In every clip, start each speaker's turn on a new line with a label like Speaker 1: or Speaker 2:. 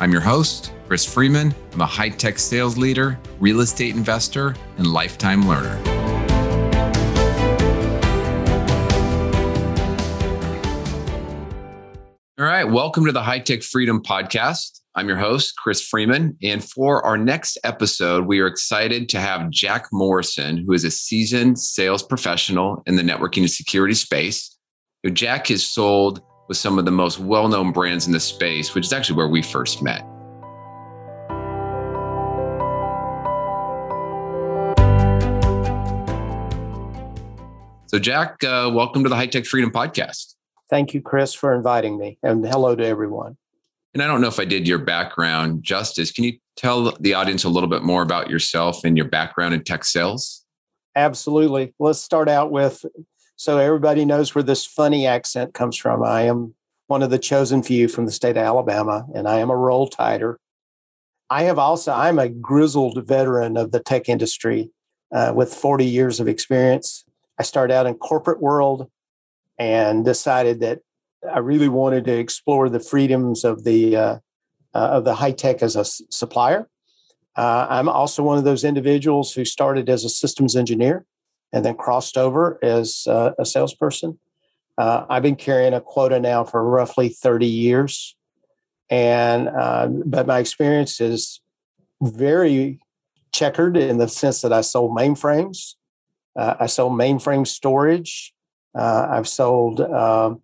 Speaker 1: I'm your host, Chris Freeman. I'm a high tech sales leader, real estate investor, and lifetime learner. All right, welcome to the High Tech Freedom Podcast. I'm your host, Chris Freeman. And for our next episode, we are excited to have Jack Morrison, who is a seasoned sales professional in the networking and security space. Jack has sold with some of the most well known brands in the space, which is actually where we first met. So, Jack, uh, welcome to the High Tech Freedom Podcast.
Speaker 2: Thank you, Chris, for inviting me, and hello to everyone.
Speaker 1: And I don't know if I did your background justice. Can you tell the audience a little bit more about yourself and your background in tech sales?
Speaker 2: Absolutely. Let's start out with so everybody knows where this funny accent comes from. I am one of the chosen few from the state of Alabama, and I am a roll tider. I have also, I'm a grizzled veteran of the tech industry uh, with 40 years of experience. I started out in corporate world and decided that I really wanted to explore the freedoms of the uh, uh, of the high tech as a s- supplier. Uh, I'm also one of those individuals who started as a systems engineer and then crossed over as uh, a salesperson. Uh, I've been carrying a quota now for roughly 30 years, and uh, but my experience is very checkered in the sense that I sold mainframes, uh, I sold mainframe storage. Uh, I've sold um,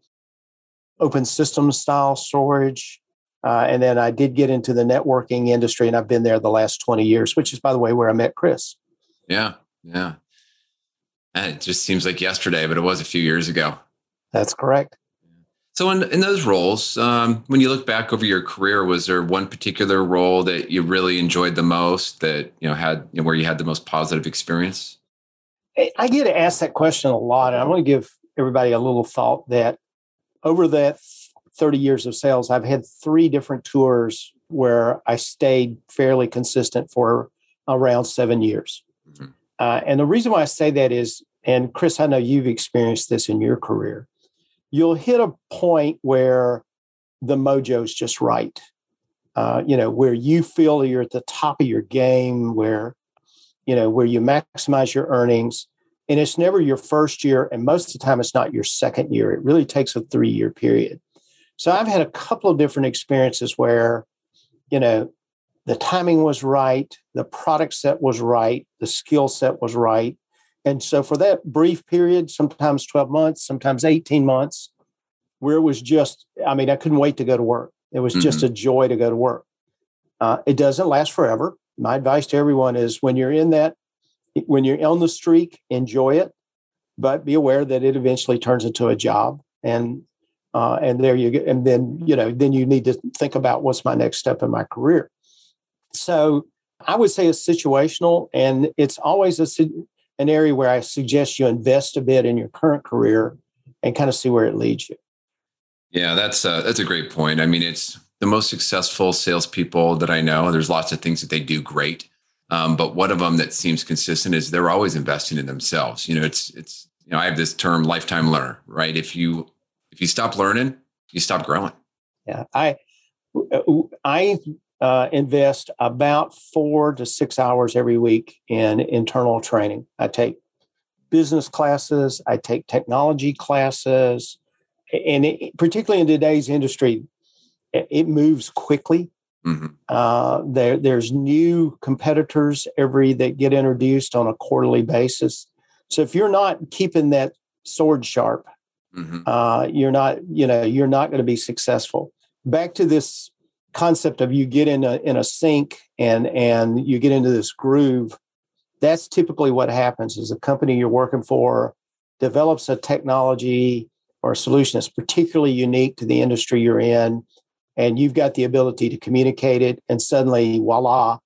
Speaker 2: open system style storage. Uh, and then I did get into the networking industry, and I've been there the last 20 years, which is, by the way, where I met Chris.
Speaker 1: Yeah. Yeah. And it just seems like yesterday, but it was a few years ago.
Speaker 2: That's correct.
Speaker 1: So, in, in those roles, um, when you look back over your career, was there one particular role that you really enjoyed the most that, you know, had, you know, where you had the most positive experience?
Speaker 2: I get asked that question a lot, and I want to give everybody a little thought that over that 30 years of sales, I've had three different tours where I stayed fairly consistent for around seven years. Mm-hmm. Uh, and the reason why I say that is, and Chris, I know you've experienced this in your career, you'll hit a point where the mojo's just right. Uh, you know, where you feel you're at the top of your game, where you know, where you maximize your earnings. And it's never your first year. And most of the time, it's not your second year. It really takes a three year period. So I've had a couple of different experiences where, you know, the timing was right, the product set was right, the skill set was right. And so for that brief period, sometimes 12 months, sometimes 18 months, where it was just, I mean, I couldn't wait to go to work. It was mm-hmm. just a joy to go to work. Uh, it doesn't last forever my advice to everyone is when you're in that, when you're on the streak, enjoy it, but be aware that it eventually turns into a job. And uh, and there you go. And then you know, then you need to think about what's my next step in my career. So I would say it's situational, and it's always a, an area where I suggest you invest a bit in your current career and kind of see where it leads you.
Speaker 1: Yeah, that's a, that's a great point. I mean, it's the most successful salespeople that I know. There's lots of things that they do great, um, but one of them that seems consistent is they're always investing in themselves. You know, it's it's you know I have this term lifetime learner, right? If you if you stop learning, you stop growing.
Speaker 2: Yeah, I I uh, invest about four to six hours every week in internal training. I take business classes, I take technology classes, and it, particularly in today's industry, it moves quickly. Mm-hmm. Uh, there, there's new competitors every that get introduced on a quarterly basis. So if you're not keeping that sword sharp, mm-hmm. uh, you're not, you know, you're not going to be successful. Back to this concept of you get in a in a sync and and you get into this groove. That's typically what happens. Is a company you're working for develops a technology or a solution that's particularly unique to the industry you're in and you've got the ability to communicate it and suddenly voila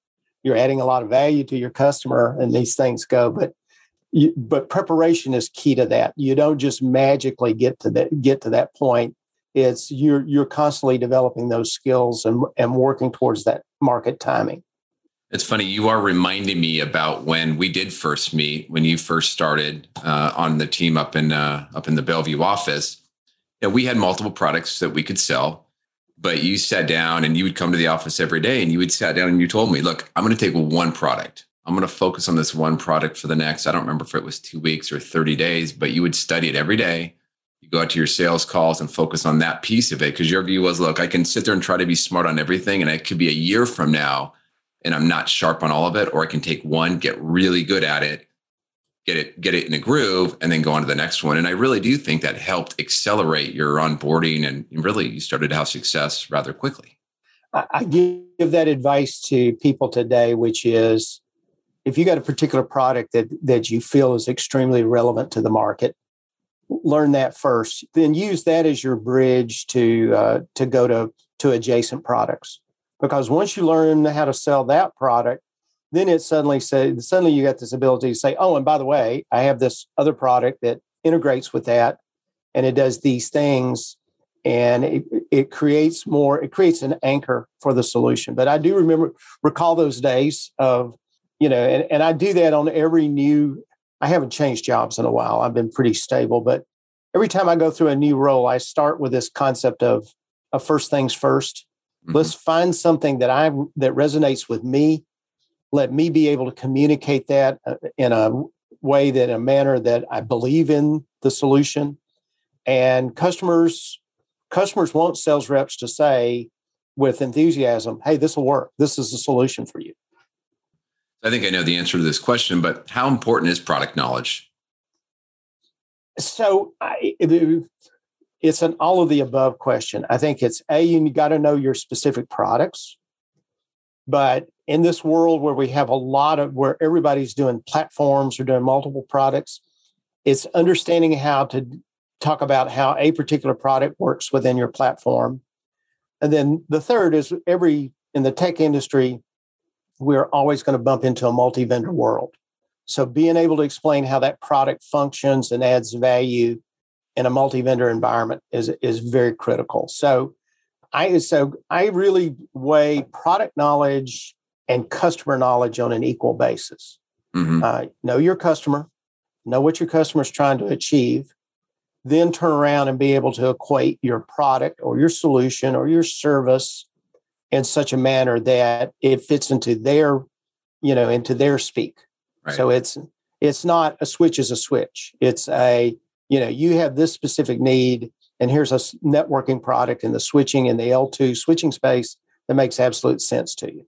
Speaker 2: you're adding a lot of value to your customer and these things go but you, but preparation is key to that you don't just magically get to that get to that point it's you're you're constantly developing those skills and and working towards that market timing
Speaker 1: it's funny you are reminding me about when we did first meet when you first started uh, on the team up in uh, up in the bellevue office you know, we had multiple products that we could sell but you sat down and you would come to the office every day and you would sat down and you told me, look, I'm going to take one product. I'm going to focus on this one product for the next, I don't remember if it was two weeks or 30 days, but you would study it every day. You go out to your sales calls and focus on that piece of it. Cause your view was, look, I can sit there and try to be smart on everything. And it could be a year from now and I'm not sharp on all of it, or I can take one, get really good at it, get it get it in a groove and then go on to the next one and i really do think that helped accelerate your onboarding and really you started to have success rather quickly
Speaker 2: i give that advice to people today which is if you got a particular product that that you feel is extremely relevant to the market learn that first then use that as your bridge to uh, to go to to adjacent products. Because once you learn how to sell that product then it suddenly says suddenly you got this ability to say oh and by the way i have this other product that integrates with that and it does these things and it, it creates more it creates an anchor for the solution. But i do remember recall those days of you know and, and i do that on every new i haven't changed jobs in a while i've been pretty stable but every time i go through a new role i start with this concept of, of first things 1st mm-hmm. let's find something that i that resonates with me let me be able to communicate that uh, in a way that a manner that I believe in the solution. And customers, customers want sales reps to say with enthusiasm, hey, this will work. This is a solution for you.
Speaker 1: I think I know the answer to this question, but how important is product knowledge?
Speaker 2: So I, it's an all of the above question. I think it's a you got to know your specific products, but in this world where we have a lot of where everybody's doing platforms or doing multiple products, it's understanding how to talk about how a particular product works within your platform. And then the third is every in the tech industry, we're always going to bump into a multi-vendor world. So being able to explain how that product functions and adds value in a multi-vendor environment is is very critical. So I so I really weigh product knowledge and customer knowledge on an equal basis. Mm-hmm. Uh, know your customer, know what your customer is trying to achieve, then turn around and be able to equate your product or your solution or your service in such a manner that it fits into their, you know, into their speak. Right. So it's it's not a switch is a switch. It's a, you know, you have this specific need, and here's a networking product in the switching in the L2 switching space that makes absolute sense to you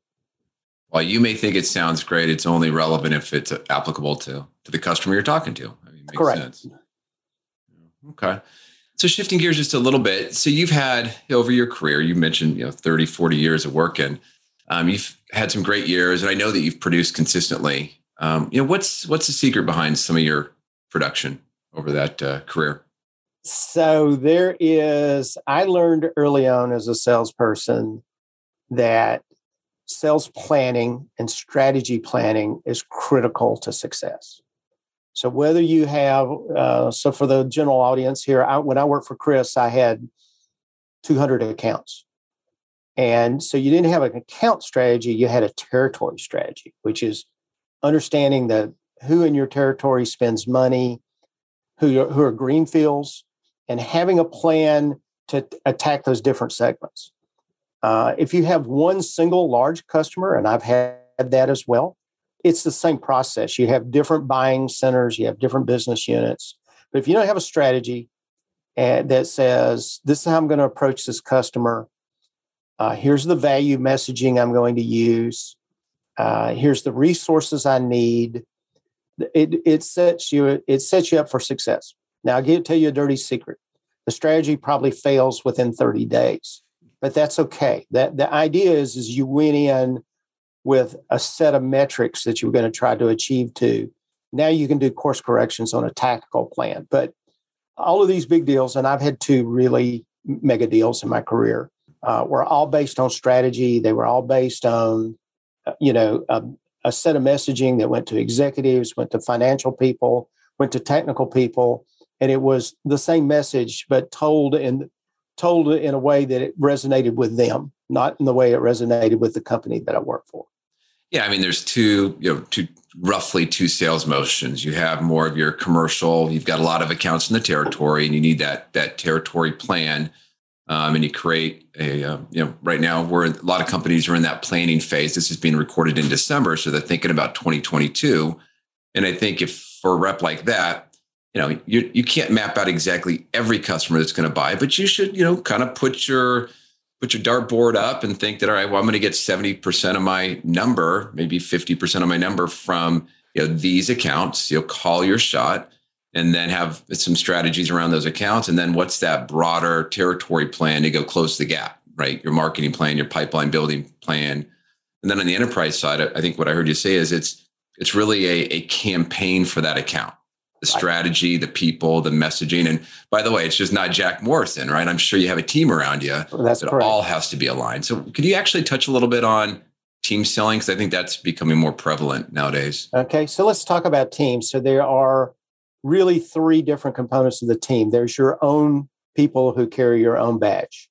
Speaker 1: while you may think it sounds great, it's only relevant if it's applicable to to the customer you're talking to. I mean, makes
Speaker 2: Correct. sense.
Speaker 1: Okay. So shifting gears just a little bit. So you've had over your career, you mentioned, you know, 30, 40 years of working. Um, you've had some great years and I know that you've produced consistently. Um, you know, what's what's the secret behind some of your production over that uh, career?
Speaker 2: So there is I learned early on as a salesperson that sales planning and strategy planning is critical to success. So whether you have, uh, so for the general audience here, I, when I worked for Chris, I had 200 accounts. And so you didn't have an account strategy, you had a territory strategy, which is understanding that who in your territory spends money, who, who are greenfields, and having a plan to attack those different segments. Uh, if you have one single large customer, and I've had that as well, it's the same process. You have different buying centers, you have different business units. But if you don't have a strategy and that says, this is how I'm going to approach this customer, uh, here's the value messaging I'm going to use, uh, here's the resources I need, it, it sets you it sets you up for success. Now I'll give, tell you a dirty secret. The strategy probably fails within 30 days but that's okay. That the idea is is you went in with a set of metrics that you were going to try to achieve to. Now you can do course corrections on a tactical plan. But all of these big deals, and I've had two really mega deals in my career. uh, were all based on strategy. They were all based on, uh, you know, a, a set of messaging that went to executives, went to financial people, went to technical people, and it was the same message but told in told in a way that it resonated with them, not in the way it resonated with the company that I work for.
Speaker 1: Yeah, I mean, there's two, you know, two roughly two sales motions. You have more of your commercial. You've got a lot of accounts in the territory, and you need that that territory plan. Um, and you create a, uh, you know, right now we're a lot of companies are in that planning phase. This is being recorded in December, so they're thinking about 2022. And I think if for a rep like that, you know you you can't map out exactly every customer that's going to buy but you should you know kind of put your put your dartboard up and think that all right well i'm going to get 70% of my number maybe 50% of my number from you know these accounts. You'll call your shot and then have some strategies around those accounts. And then what's that broader territory plan to go close the gap right? Your marketing plan your pipeline building plan. And then on the enterprise side i think what i heard you say is it's it's really a, a campaign for that account the strategy, the people, the messaging. And by the way, it's just not Jack Morrison, right? I'm sure you have a team around you
Speaker 2: that's
Speaker 1: that
Speaker 2: correct.
Speaker 1: all has to be aligned. So could you actually touch a little bit on team selling? Because I think that's becoming more prevalent nowadays.
Speaker 2: Okay, so let's talk about teams. So there are really three different components of the team. There's your own people who carry your own badge.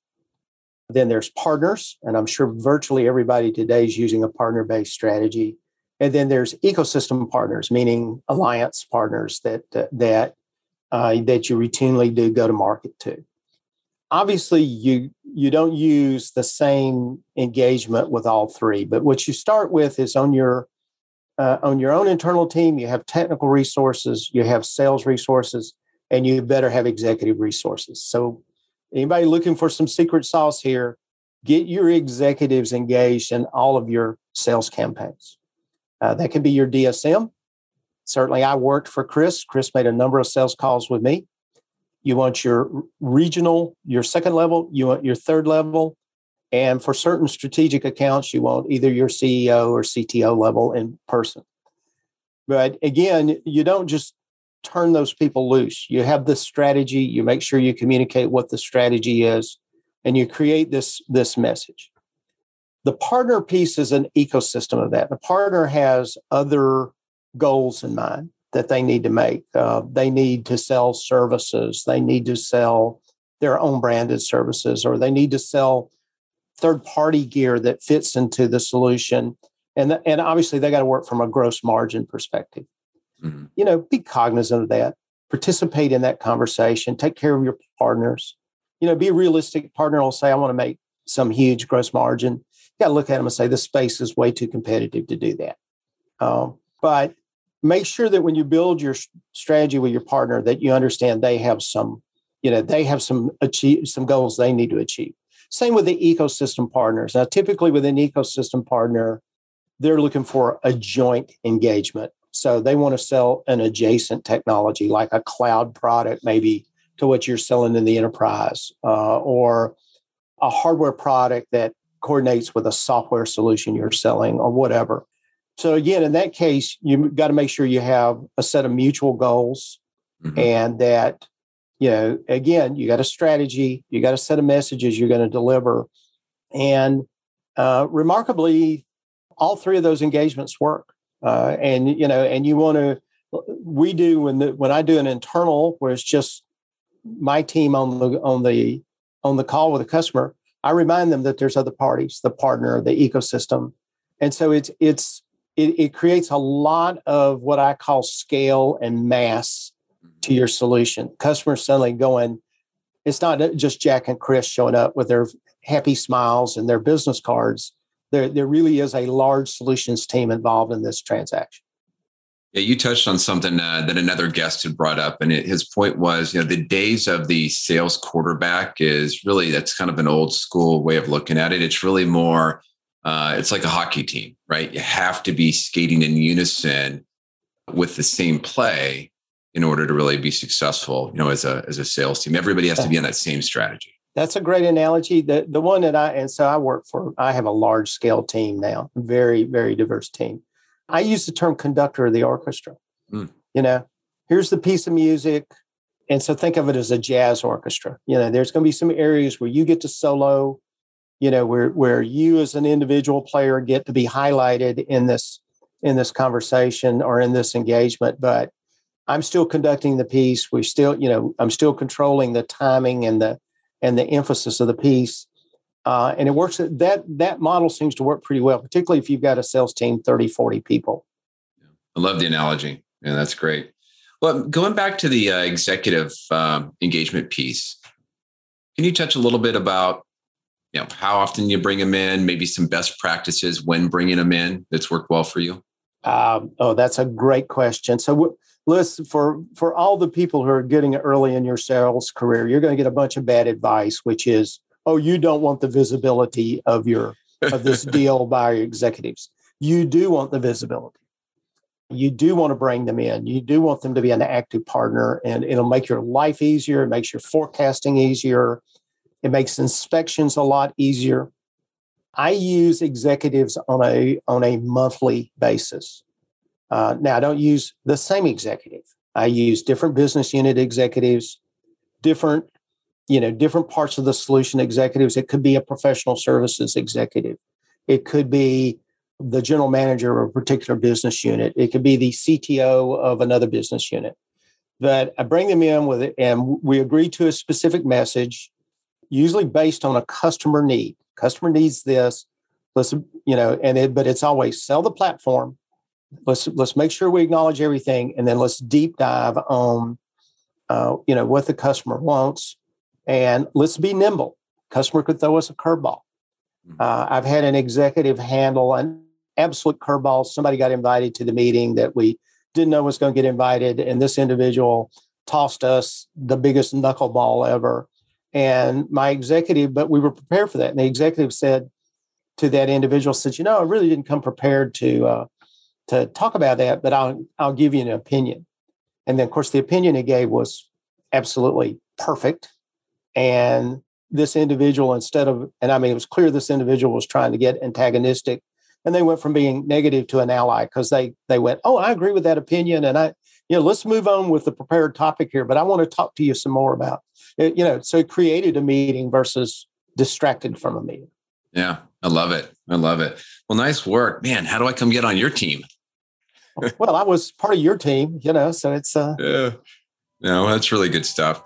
Speaker 2: Then there's partners, and I'm sure virtually everybody today is using a partner based strategy. And then there's ecosystem partners, meaning alliance partners that that uh, that you routinely do go to market to. Obviously, you you don't use the same engagement with all three, but what you start with is on your uh, on your own internal team. You have technical resources, you have sales resources, and you better have executive resources. So, anybody looking for some secret sauce here, get your executives engaged in all of your sales campaigns. Uh, that can be your DSM. Certainly, I worked for Chris. Chris made a number of sales calls with me. You want your regional, your second level, you want your third level. And for certain strategic accounts, you want either your CEO or CTO level in person. But again, you don't just turn those people loose. You have this strategy, you make sure you communicate what the strategy is, and you create this, this message. The partner piece is an ecosystem of that. The partner has other goals in mind that they need to make. Uh, they need to sell services, they need to sell their own branded services, or they need to sell third party gear that fits into the solution. And, and obviously, they got to work from a gross margin perspective. Mm-hmm. You know, be cognizant of that, participate in that conversation, take care of your partners. You know, be a realistic partner will say, I want to make some huge gross margin got to look at them and say the space is way too competitive to do that. Um, but make sure that when you build your strategy with your partner, that you understand they have some, you know, they have some achieve some goals they need to achieve. Same with the ecosystem partners. Now, typically with an ecosystem partner, they're looking for a joint engagement. So they want to sell an adjacent technology like a cloud product, maybe to what you're selling in the enterprise, uh, or a hardware product that coordinates with a software solution you're selling or whatever. So again, in that case, you got to make sure you have a set of mutual goals mm-hmm. and that, you know, again, you got a strategy, you got a set of messages you're going to deliver. And uh, remarkably, all three of those engagements work. Uh, and, you know, and you want to, we do when the, when I do an internal where it's just my team on the, on the, on the call with a customer, I remind them that there's other parties, the partner, the ecosystem. And so it's it's it, it creates a lot of what I call scale and mass to mm-hmm. your solution. Customers suddenly going, it's not just Jack and Chris showing up with their happy smiles and their business cards. There, there really is a large solutions team involved in this transaction.
Speaker 1: Yeah, you touched on something uh, that another guest had brought up, and it, his point was, you know, the days of the sales quarterback is really that's kind of an old school way of looking at it. It's really more, uh, it's like a hockey team, right? You have to be skating in unison with the same play in order to really be successful. You know, as a as a sales team, everybody has to be on that same strategy.
Speaker 2: That's a great analogy. The the one that I and so I work for, I have a large scale team now, very very diverse team I use the term conductor of the orchestra. Mm. You know, here's the piece of music. And so think of it as a jazz orchestra. You know, there's going to be some areas where you get to solo, you know, where where you as an individual player get to be highlighted in this in this conversation or in this engagement, but I'm still conducting the piece. We still, you know, I'm still controlling the timing and the and the emphasis of the piece. Uh, and it works that that model seems to work pretty well, particularly if you've got a sales team 30, 40 people.
Speaker 1: I love the analogy. Yeah, that's great. Well, going back to the uh, executive um, engagement piece, can you touch a little bit about you know how often you bring them in, maybe some best practices when bringing them in that's worked well for you?
Speaker 2: Um, oh, that's a great question. So, listen for for all the people who are getting early in your sales career, you're going to get a bunch of bad advice, which is, oh, you don't want the visibility of your of this deal by your executives. You do want the visibility you do want to bring them in. You do want them to be an active partner, and it'll make your life easier. It makes your forecasting easier. It makes inspections a lot easier. I use executives on a on a monthly basis. Uh, now, I don't use the same executive. I use different business unit executives, different you know different parts of the solution executives. It could be a professional services executive. It could be the general manager of a particular business unit. It could be the CTO of another business unit. But I bring them in with it, and we agree to a specific message, usually based on a customer need. Customer needs this. Let's you know, and it, but it's always sell the platform. Let's let's make sure we acknowledge everything, and then let's deep dive on, uh, you know, what the customer wants, and let's be nimble. Customer could throw us a curveball. Mm-hmm. Uh, I've had an executive handle an absolute curveball. Somebody got invited to the meeting that we didn't know was going to get invited, and this individual tossed us the biggest knuckleball ever. And my executive, but we were prepared for that. And the executive said to that individual, said, "You know, I really didn't come prepared to uh, to talk about that, but I'll I'll give you an opinion." And then, of course, the opinion he gave was absolutely perfect. And this individual, instead of, and I mean, it was clear this individual was trying to get antagonistic and they went from being negative to an ally because they they went, oh, I agree with that opinion, and I, you know, let's move on with the prepared topic here, but I want to talk to you some more about, it, you know, so it created a meeting versus distracted from a meeting.
Speaker 1: Yeah, I love it. I love it. Well, nice work, man. How do I come get on your team?
Speaker 2: well, I was part of your team, you know, so it's uh,
Speaker 1: yeah, no, that's really good stuff.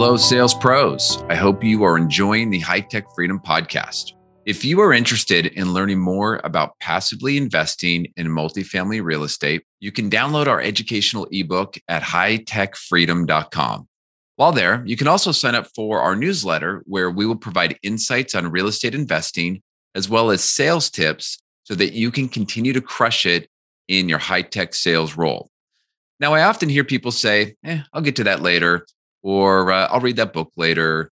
Speaker 1: Hello, sales pros. I hope you are enjoying the High Tech Freedom podcast. If you are interested in learning more about passively investing in multifamily real estate, you can download our educational ebook at hightechfreedom.com. While there, you can also sign up for our newsletter where we will provide insights on real estate investing as well as sales tips so that you can continue to crush it in your high tech sales role. Now, I often hear people say, eh, I'll get to that later or uh, I'll read that book later.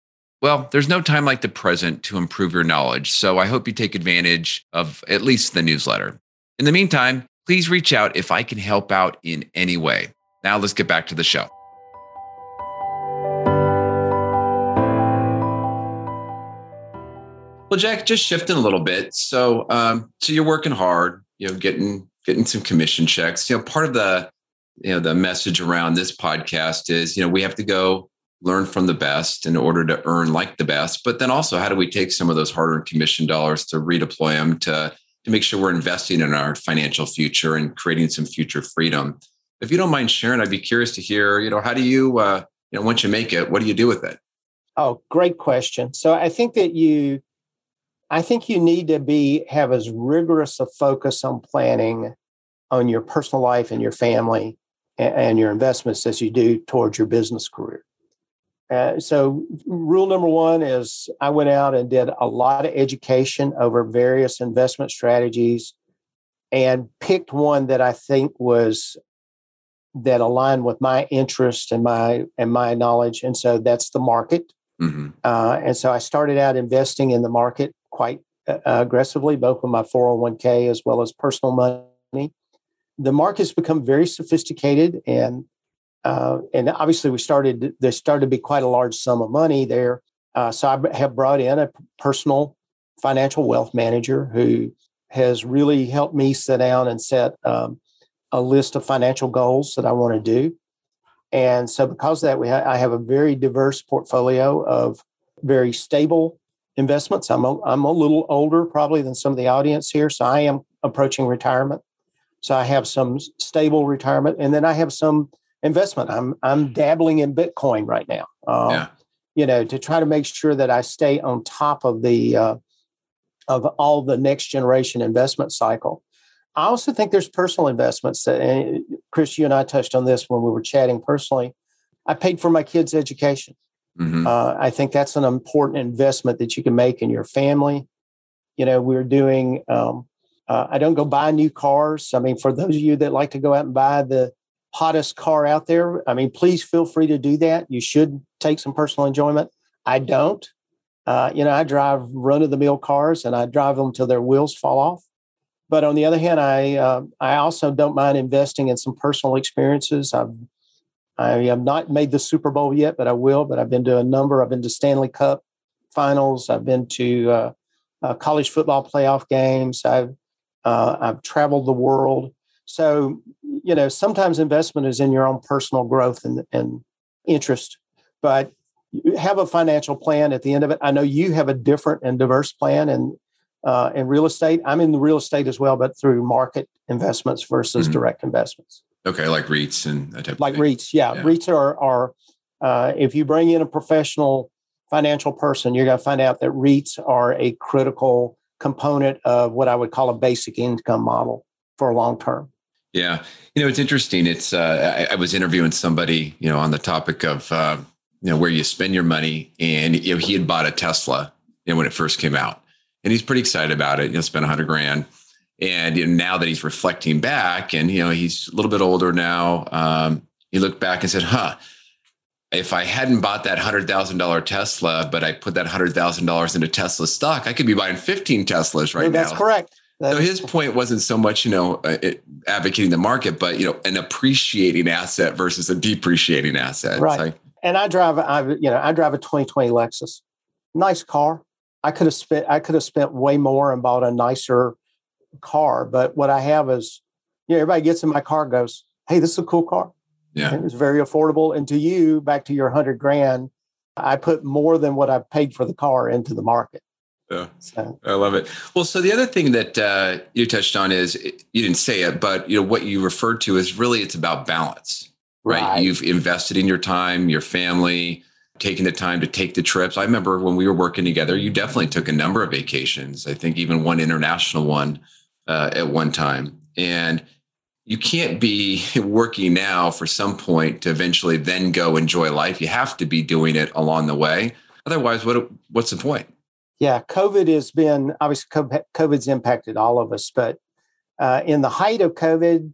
Speaker 1: Well, there's no time like the present to improve your knowledge. So I hope you take advantage of at least the newsletter. In the meantime, please reach out if I can help out in any way. Now let's get back to the show. Well, Jack, just shifting a little bit. So, um, so you're working hard, you know, getting getting some commission checks. You know, part of the you know the message around this podcast is you know we have to go learn from the best in order to earn like the best. But then also how do we take some of those hard-earned commission dollars to redeploy them to to make sure we're investing in our financial future and creating some future freedom? If you don't mind sharing i'd be curious to hear you know how do you uh, you know once you make it what do you do with it?
Speaker 2: Oh great question. So i think that you i think you need to be have as rigorous a focus on planning on your personal life and your family and your investments as you do towards your business career. Uh, so, rule number one is I went out and did a lot of education over various investment strategies and picked one that I think was that aligned with my interest and my and my knowledge. And so that's the market. Mm-hmm. Uh, and so I started out investing in the market quite uh, aggressively, both with my 401k as well as personal money the market's become very sophisticated and uh, and obviously we started there started to be quite a large sum of money there uh, so i have brought in a personal financial wealth manager who has really helped me sit down and set um, a list of financial goals that i want to do And so, because of that, we ha- I have a very diverse portfolio of very stable investments. I'm a, I'm a little older probably than some of the audience here, so I am approaching retirement. So I have some stable retirement, and then I have some investment. I'm I'm dabbling in Bitcoin right now. Um, yeah. You know, to try to make sure that I stay on top of the uh, of all the next generation investment cycle. I also think there's personal investments that, and Chris, you and I touched on this when we were chatting personally. I paid for my kids' education. Mm-hmm. Uh, I think that's an important investment that you can make in your family. You know, we're doing, um, uh, I don't go buy new cars. I mean, for those of you that like to go out and buy the hottest car out there, I mean, please feel free to do that. You should take some personal enjoyment. I don't. Uh, you know, I drive run of the mill cars and I drive them till their wheels fall off. But on the other hand, I uh, I also don't mind investing in some personal experiences. I've I have not made the Super Bowl yet, but I will. But I've been to a number. I've been to Stanley Cup finals. I've been to uh, uh, college football playoff games. I've uh, I've traveled the world. So you know, sometimes investment is in your own personal growth and, and interest, but have a financial plan at the end of it. I know you have a different and diverse plan, and uh, in real estate. I'm in the real estate as well, but through market investments versus mm-hmm. direct investments.
Speaker 1: Okay, like REITs and that type
Speaker 2: like REITs. Yeah. yeah. REITs are are uh, if you bring in a professional financial person, you're going to find out that REITs are a critical component of what I would call a basic income model for a long term.
Speaker 1: Yeah, you know it's interesting. It's uh, I, I, was interviewing somebody, you know, on the topic of uh, you know where you spend your money, and you know he had bought a Tesla, you know, when it first came out, and he's pretty excited about it. You know, spent a hundred grand, and you know, now that he's reflecting back, and you know he's a little bit older now, um, he looked back and said, "Huh." If I hadn't bought that hundred thousand dollar Tesla, but I put that hundred thousand dollars into Tesla stock, I could be buying fifteen Teslas right
Speaker 2: That's
Speaker 1: now.
Speaker 2: That's correct.
Speaker 1: so his point wasn't so much, you know, uh, it, advocating the market, but you know, an appreciating asset versus a depreciating asset.
Speaker 2: Right. Like, and I drive, I you know, I drive a 2020 Lexus, nice car. I could have spent I could have spent way more and bought a nicer car. But what I have is, you know, everybody gets in my car goes, Hey, this is a cool car.
Speaker 1: Yeah.
Speaker 2: it's very affordable. And to you, back to your hundred grand, I put more than what I paid for the car into the market.
Speaker 1: Yeah, so. I love it. Well, so the other thing that uh, you touched on is you didn't say it, but you know what you referred to is really it's about balance, right? right? You've invested in your time, your family, taking the time to take the trips. I remember when we were working together, you definitely took a number of vacations. I think even one international one uh, at one time. And you can't be working now for some point to eventually then go enjoy life. You have to be doing it along the way. Otherwise, what what's the point?
Speaker 2: Yeah, COVID has been obviously COVID's impacted all of us, but uh, in the height of COVID,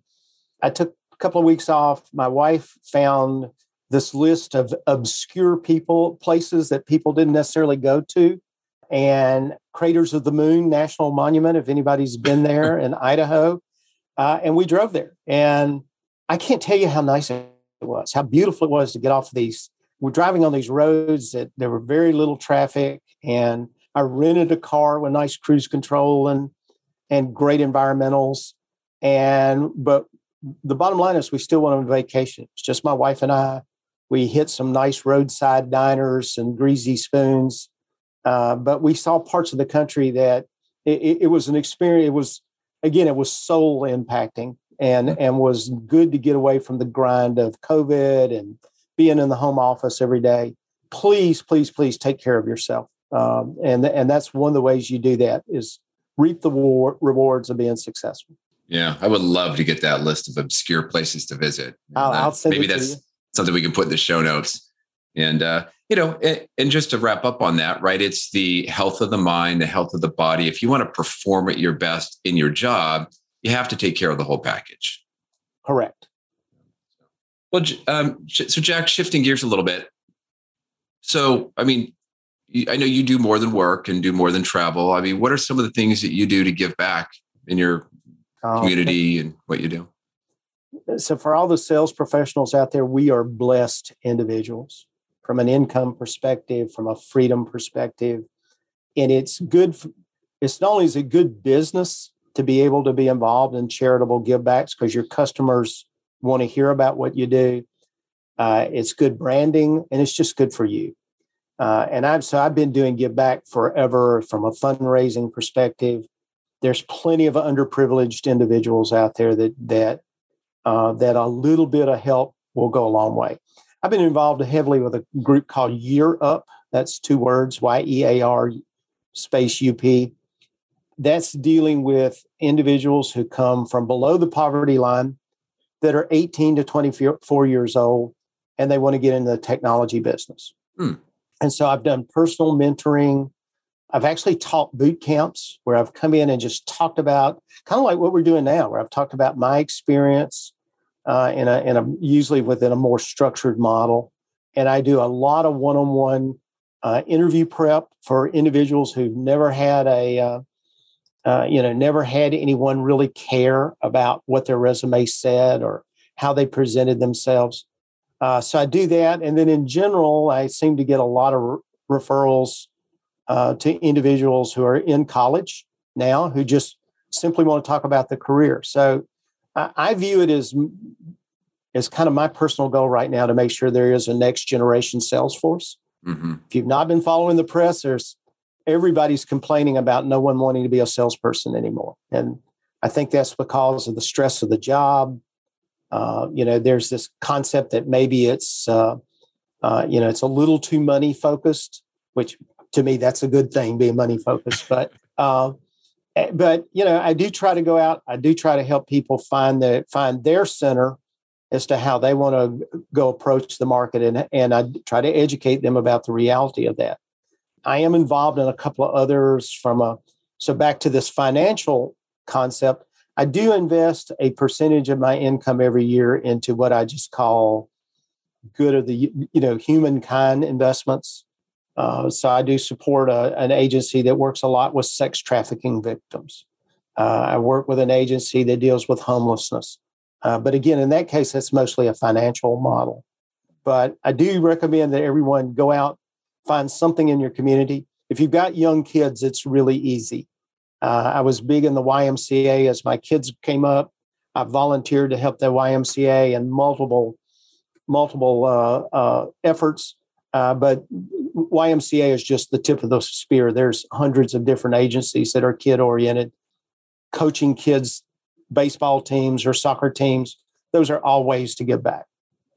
Speaker 2: I took a couple of weeks off. My wife found this list of obscure people, places that people didn't necessarily go to. And Craters of the Moon National Monument, if anybody's been there in Idaho. Uh, and we drove there. And I can't tell you how nice it was, how beautiful it was to get off of these. We're driving on these roads that there were very little traffic. And I rented a car with nice cruise control and and great environmentals. And but the bottom line is we still went on vacation. It's just my wife and I. We hit some nice roadside diners and greasy spoons. Uh, but we saw parts of the country that it, it, was an experience. It was, again, it was soul impacting and, and was good to get away from the grind of COVID and being in the home office every day. Please, please, please take care of yourself. Um, and, and that's one of the ways you do that is reap the war, rewards of being successful.
Speaker 1: Yeah, I would love to get that list of obscure places to visit.
Speaker 2: I'll, I'll send
Speaker 1: maybe that's something we can put in the show notes. And uh, you know, and, and just to wrap up on that, right? It's the health of the mind, the health of the body. If you want to perform at your best in your job, you have to take care of the whole package.
Speaker 2: Correct.
Speaker 1: Well, um, so Jack, shifting gears a little bit. So, I mean, I know you do more than work and do more than travel. I mean, what are some of the things that you do to give back in your um, community and what you do?
Speaker 2: So, for all the sales professionals out there, we are blessed individuals from an income perspective, from a freedom perspective. And it's good, for, it's not only is it good business to be able to be involved in charitable givebacks because your customers want to hear about what you do, Uh, it's good branding, and it's just good for you. Uh, and I've so I've been doing give back forever from a fundraising perspective. There's plenty of underprivileged individuals out there that that uh, that a little bit of help will go a long way. I've been involved heavily with a group called Year Up. That's two words: Y E A R space U P. That's dealing with individuals who come from below the poverty line that are 18 to 24 years old and they want to get into the technology business. Hmm. And so I've done personal mentoring. I've actually taught boot camps where I've come in and just talked about kind of like what we're doing now, where I've talked about my experience uh, in a in a usually within a more structured model. And I do a lot of one-on-one uh, interview prep for individuals who've never had a uh, uh, you know never had anyone really care about what their resume said or how they presented themselves. Uh, so I do that, and then in general, I seem to get a lot of re- referrals uh, to individuals who are in college now who just simply want to talk about the career. So I, I view it as as kind of my personal goal right now to make sure there is a next generation sales force. Mm-hmm. If you've not been following the press, there's everybody's complaining about no one wanting to be a salesperson anymore, and I think that's because of the stress of the job, uh, you know, there's this concept that maybe it's, uh, uh, you know, it's a little too money focused, which to me that's a good thing, being money focused. But uh, Eh, but you know, I do try to go out. I do try to help people find the find their center as to how they want to go approach the market, and and I try to educate them about the reality of that. I am involved in a couple of others from a so back to this financial concept. I do invest a percentage of my income every year into what I just call good of the you know humankind investments. Uh, so I do support a, an agency that works a lot with sex trafficking victims. Uh, I work with an agency that deals with homelessness. Uh, but again, in that case, that's mostly a financial model. But I do recommend that everyone go out, find something in your community. If you've got young kids, it's really easy. Uh, I was big in the YMCA as my kids came up. I volunteered to help the YMCA and multiple multiple uh, uh, efforts. Uh, but YMCA is just the tip of the spear. There's hundreds of different agencies that are kid oriented, coaching kids, baseball teams or soccer teams. Those are all ways to give back.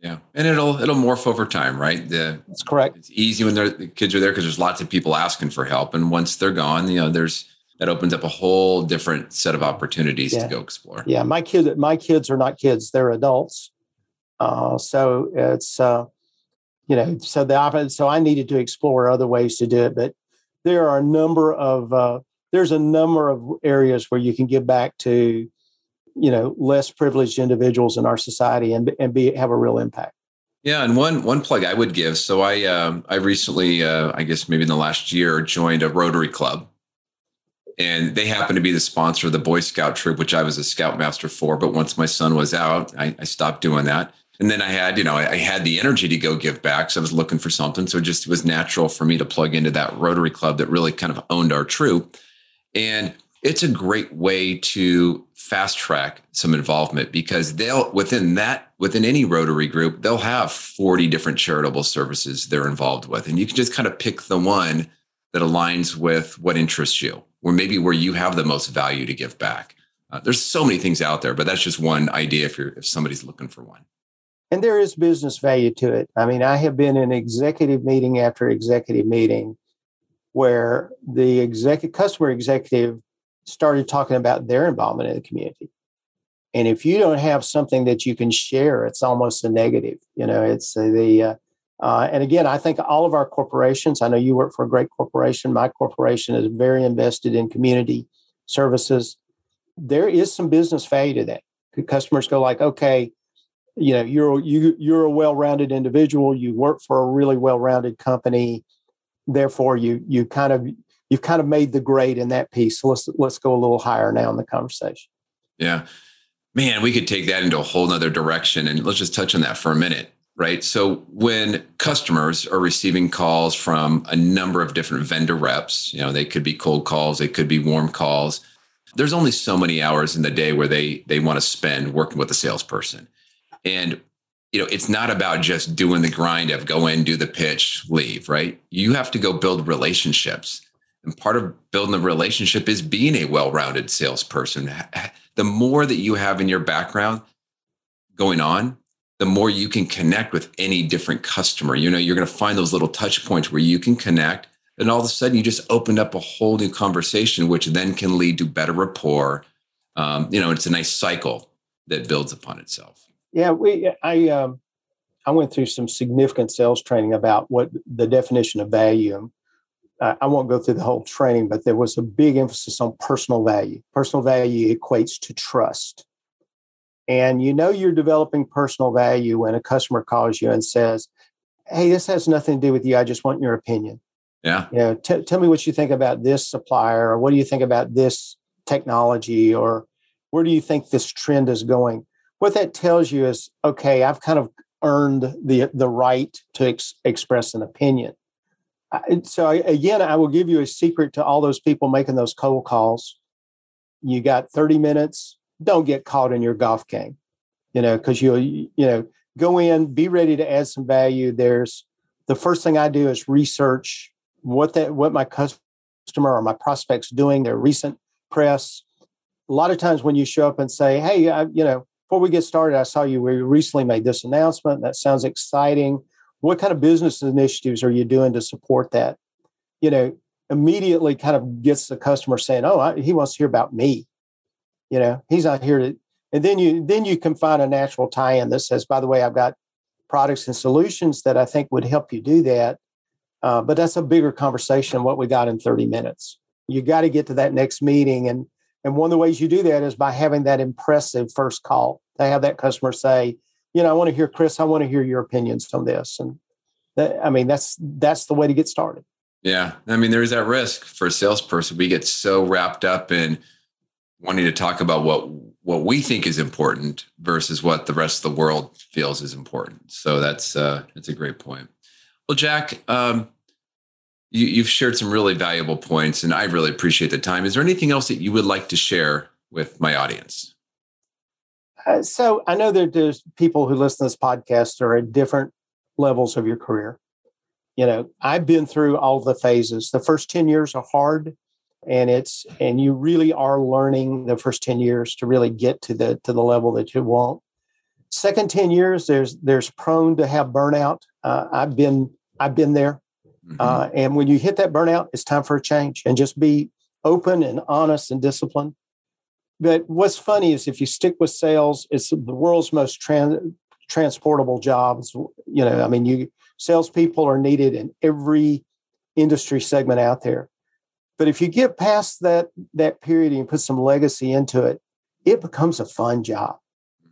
Speaker 1: Yeah, and it'll it'll morph over time, right? The,
Speaker 2: That's correct.
Speaker 1: It's easy when the kids are there because there's lots of people asking for help, and once they're gone, you know, there's that opens up a whole different set of opportunities yeah. to go explore.
Speaker 2: Yeah, my kids, my kids are not kids; they're adults. Uh, so it's uh, you know, so the so I needed to explore other ways to do it, but there are a number of uh, there's a number of areas where you can give back to you know less privileged individuals in our society and and be have a real impact.
Speaker 1: Yeah, and one one plug I would give. So I um, I recently, uh, I guess maybe in the last year, joined a Rotary Club, and they happened to be the sponsor of the Boy Scout troop, which I was a scoutmaster for. But once my son was out, I, I stopped doing that. And then I had, you know, I, I, had the energy to go give back. So I was looking for something. So it just was natural for me to plug into that Rotary Club that really kind of owned our troop. And it's a great way to fast track some involvement because they'll within that within any rotary group they'll have 40 different charitable services they're involved with and you can just kind of pick the one that aligns with what interests you or maybe where you have the most value to give back. Uh, there's so many things out there, but that's just one idea if you're if somebody's looking for one.
Speaker 2: And there is business value to it. I mean, I have been in executive meeting after executive meeting where the executive customer executive started talking about their involvement in the community. And if you don't have something that you can share, it's almost a negative. You know, it's the uh, uh, and again, I think all of our corporations, I know you work for a great corporation. My corporation is very invested in community services. There is some business value to that. Customers go like, okay, you know, you're you you're a well-rounded individual. You work for a really well-rounded company. Therefore, you you kind of you've kind of made the grade in that piece. So let's let's go a little higher now in the conversation.
Speaker 1: Yeah. Man, we could take that into a whole nother direction. And let's just touch on that for a minute right? So when customers are receiving calls from a number of different vendor reps, you know, they could be cold calls, they could be warm calls. There's only so many hours in the day where they they want to spend working with a salesperson. And you know, it's not about just doing the grind of go in, do the pitch, leave, right? You have to go build relationships. And part of building the relationship is being a well rounded salesperson. The more that you have in your background going on, the more you can connect with any different customer. You know, you're going to find those little touch points where you can connect. And all of a sudden, you just opened up a whole new conversation, which then can lead to better rapport. Um, you know, it's a nice cycle that builds upon itself.
Speaker 2: Yeah, we I um, I went through some significant sales training about what the definition of value. I, I won't go through the whole training, but there was a big emphasis on personal value. Personal value equates to trust. And you know you're developing personal value when a customer calls you and says, Hey, this has nothing to do with you. I just want your opinion.
Speaker 1: Yeah.
Speaker 2: You know, t- tell me what you think about this supplier, or what do you think about this technology, or where do you think this trend is going? What that tells you is, okay, I've kind of earned the the right to ex- express an opinion. I, so I, again, I will give you a secret to all those people making those cold calls. You got 30 minutes don't get caught in your golf game, you know, because you'll, you know, go in, be ready to add some value. There's the first thing I do is research what that, what my customer or my prospects doing, their recent press. A lot of times when you show up and say, Hey, I, you know, before we get started, I saw you we recently made this announcement. That sounds exciting. What kind of business initiatives are you doing to support that? You know, immediately kind of gets the customer saying, "Oh, I, he wants to hear about me." You know, he's not here to. And then you then you can find a natural tie-in that says, by the way, I've got products and solutions that I think would help you do that. Uh, but that's a bigger conversation. What we got in 30 minutes. You got to get to that next meeting, and and one of the ways you do that is by having that impressive first call. To have that customer say, you know, I want to hear Chris. I want to hear your opinions on this, and that, I mean that's that's the way to get started.
Speaker 1: Yeah, I mean there is that risk for a salesperson. We get so wrapped up in wanting to talk about what what we think is important versus what the rest of the world feels is important. So that's uh, that's a great point. Well, Jack, um, you, you've shared some really valuable points, and I really appreciate the time. Is there anything else that you would like to share with my audience?
Speaker 2: Uh, so I know that there's people who listen to this podcast are at different levels of your career. You know, I've been through all the phases. The first 10 years are hard and it's and you really are learning the first 10 years to really get to the to the level that you want second 10 years there's there's prone to have burnout uh, i've been i've been there mm-hmm. uh, and when you hit that burnout it's time for a change and just be open and honest and disciplined but what's funny is if you stick with sales it's the world's most trans, transportable jobs you know i mean you salespeople are needed in every industry segment out there but if you get past that that period and you put some legacy into it, it becomes a fun job.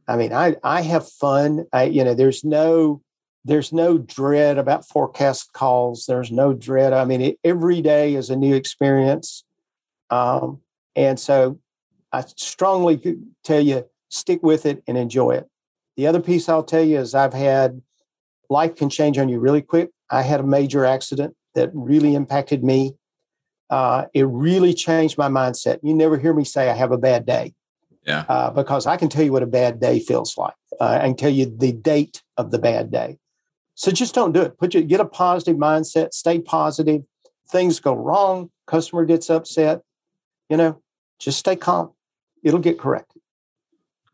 Speaker 2: I mean, I I have fun. I you know, there's no there's no dread about forecast calls. There's no dread. I mean, it, every day is a new experience. Um, and so I strongly tell you, stick with it and enjoy it. The other piece I'll tell you is I've had life can change on you really quick. I had a major accident that really impacted me uh, it really changed my mindset. You never hear me say I have a bad day.
Speaker 1: Yeah.
Speaker 2: Uh, because I can tell you what a bad day feels like. Uh, I can tell you the date of the bad day. So just don't do it. Put you get a positive mindset. Stay positive. Things go wrong. Customer gets upset. You know, just stay calm. It'll get corrected.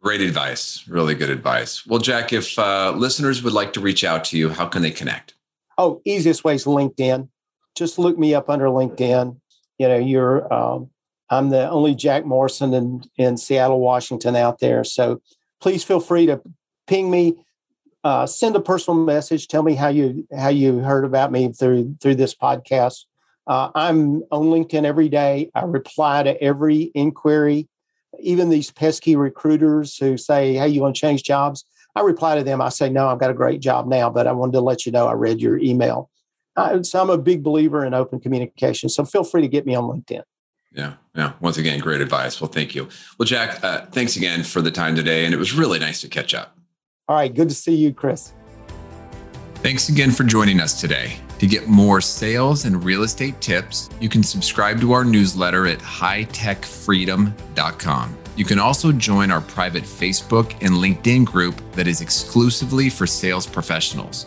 Speaker 1: Great advice. Really good advice. Well, Jack, if uh, listeners would like to reach out to you, how can they connect?
Speaker 2: Oh, easiest way is LinkedIn. Just look me up under LinkedIn you know, you're um, I'm the only Jack Morrison in in Seattle, Washington, out there. So please feel free to ping me, uh, send a personal message, tell me how you how you heard about me through through this podcast. Uh, I'm on LinkedIn every day. I reply to every inquiry, even these pesky recruiters who say, "Hey, you want to change jobs?" I reply to them. I say, "No, I've got a great job now, but I wanted to let you know I read your email." Uh, so I'm a big believer in open communication. So feel free to get me on LinkedIn.
Speaker 1: Yeah. Yeah. Once again, great advice. Well, thank you. Well, Jack, uh, thanks again for the time today. And it was really nice to catch up.
Speaker 2: All right. Good to see you, Chris.
Speaker 1: Thanks again for joining us today. To get more sales and real estate tips, you can subscribe to our newsletter at hightechfreedom.com. You can also join our private Facebook and LinkedIn group that is exclusively for sales professionals.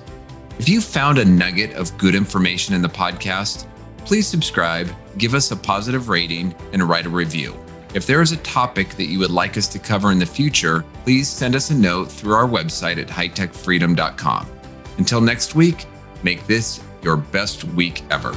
Speaker 1: If you found a nugget of good information in the podcast, please subscribe, give us a positive rating, and write a review. If there is a topic that you would like us to cover in the future, please send us a note through our website at hightechfreedom.com. Until next week, make this your best week ever.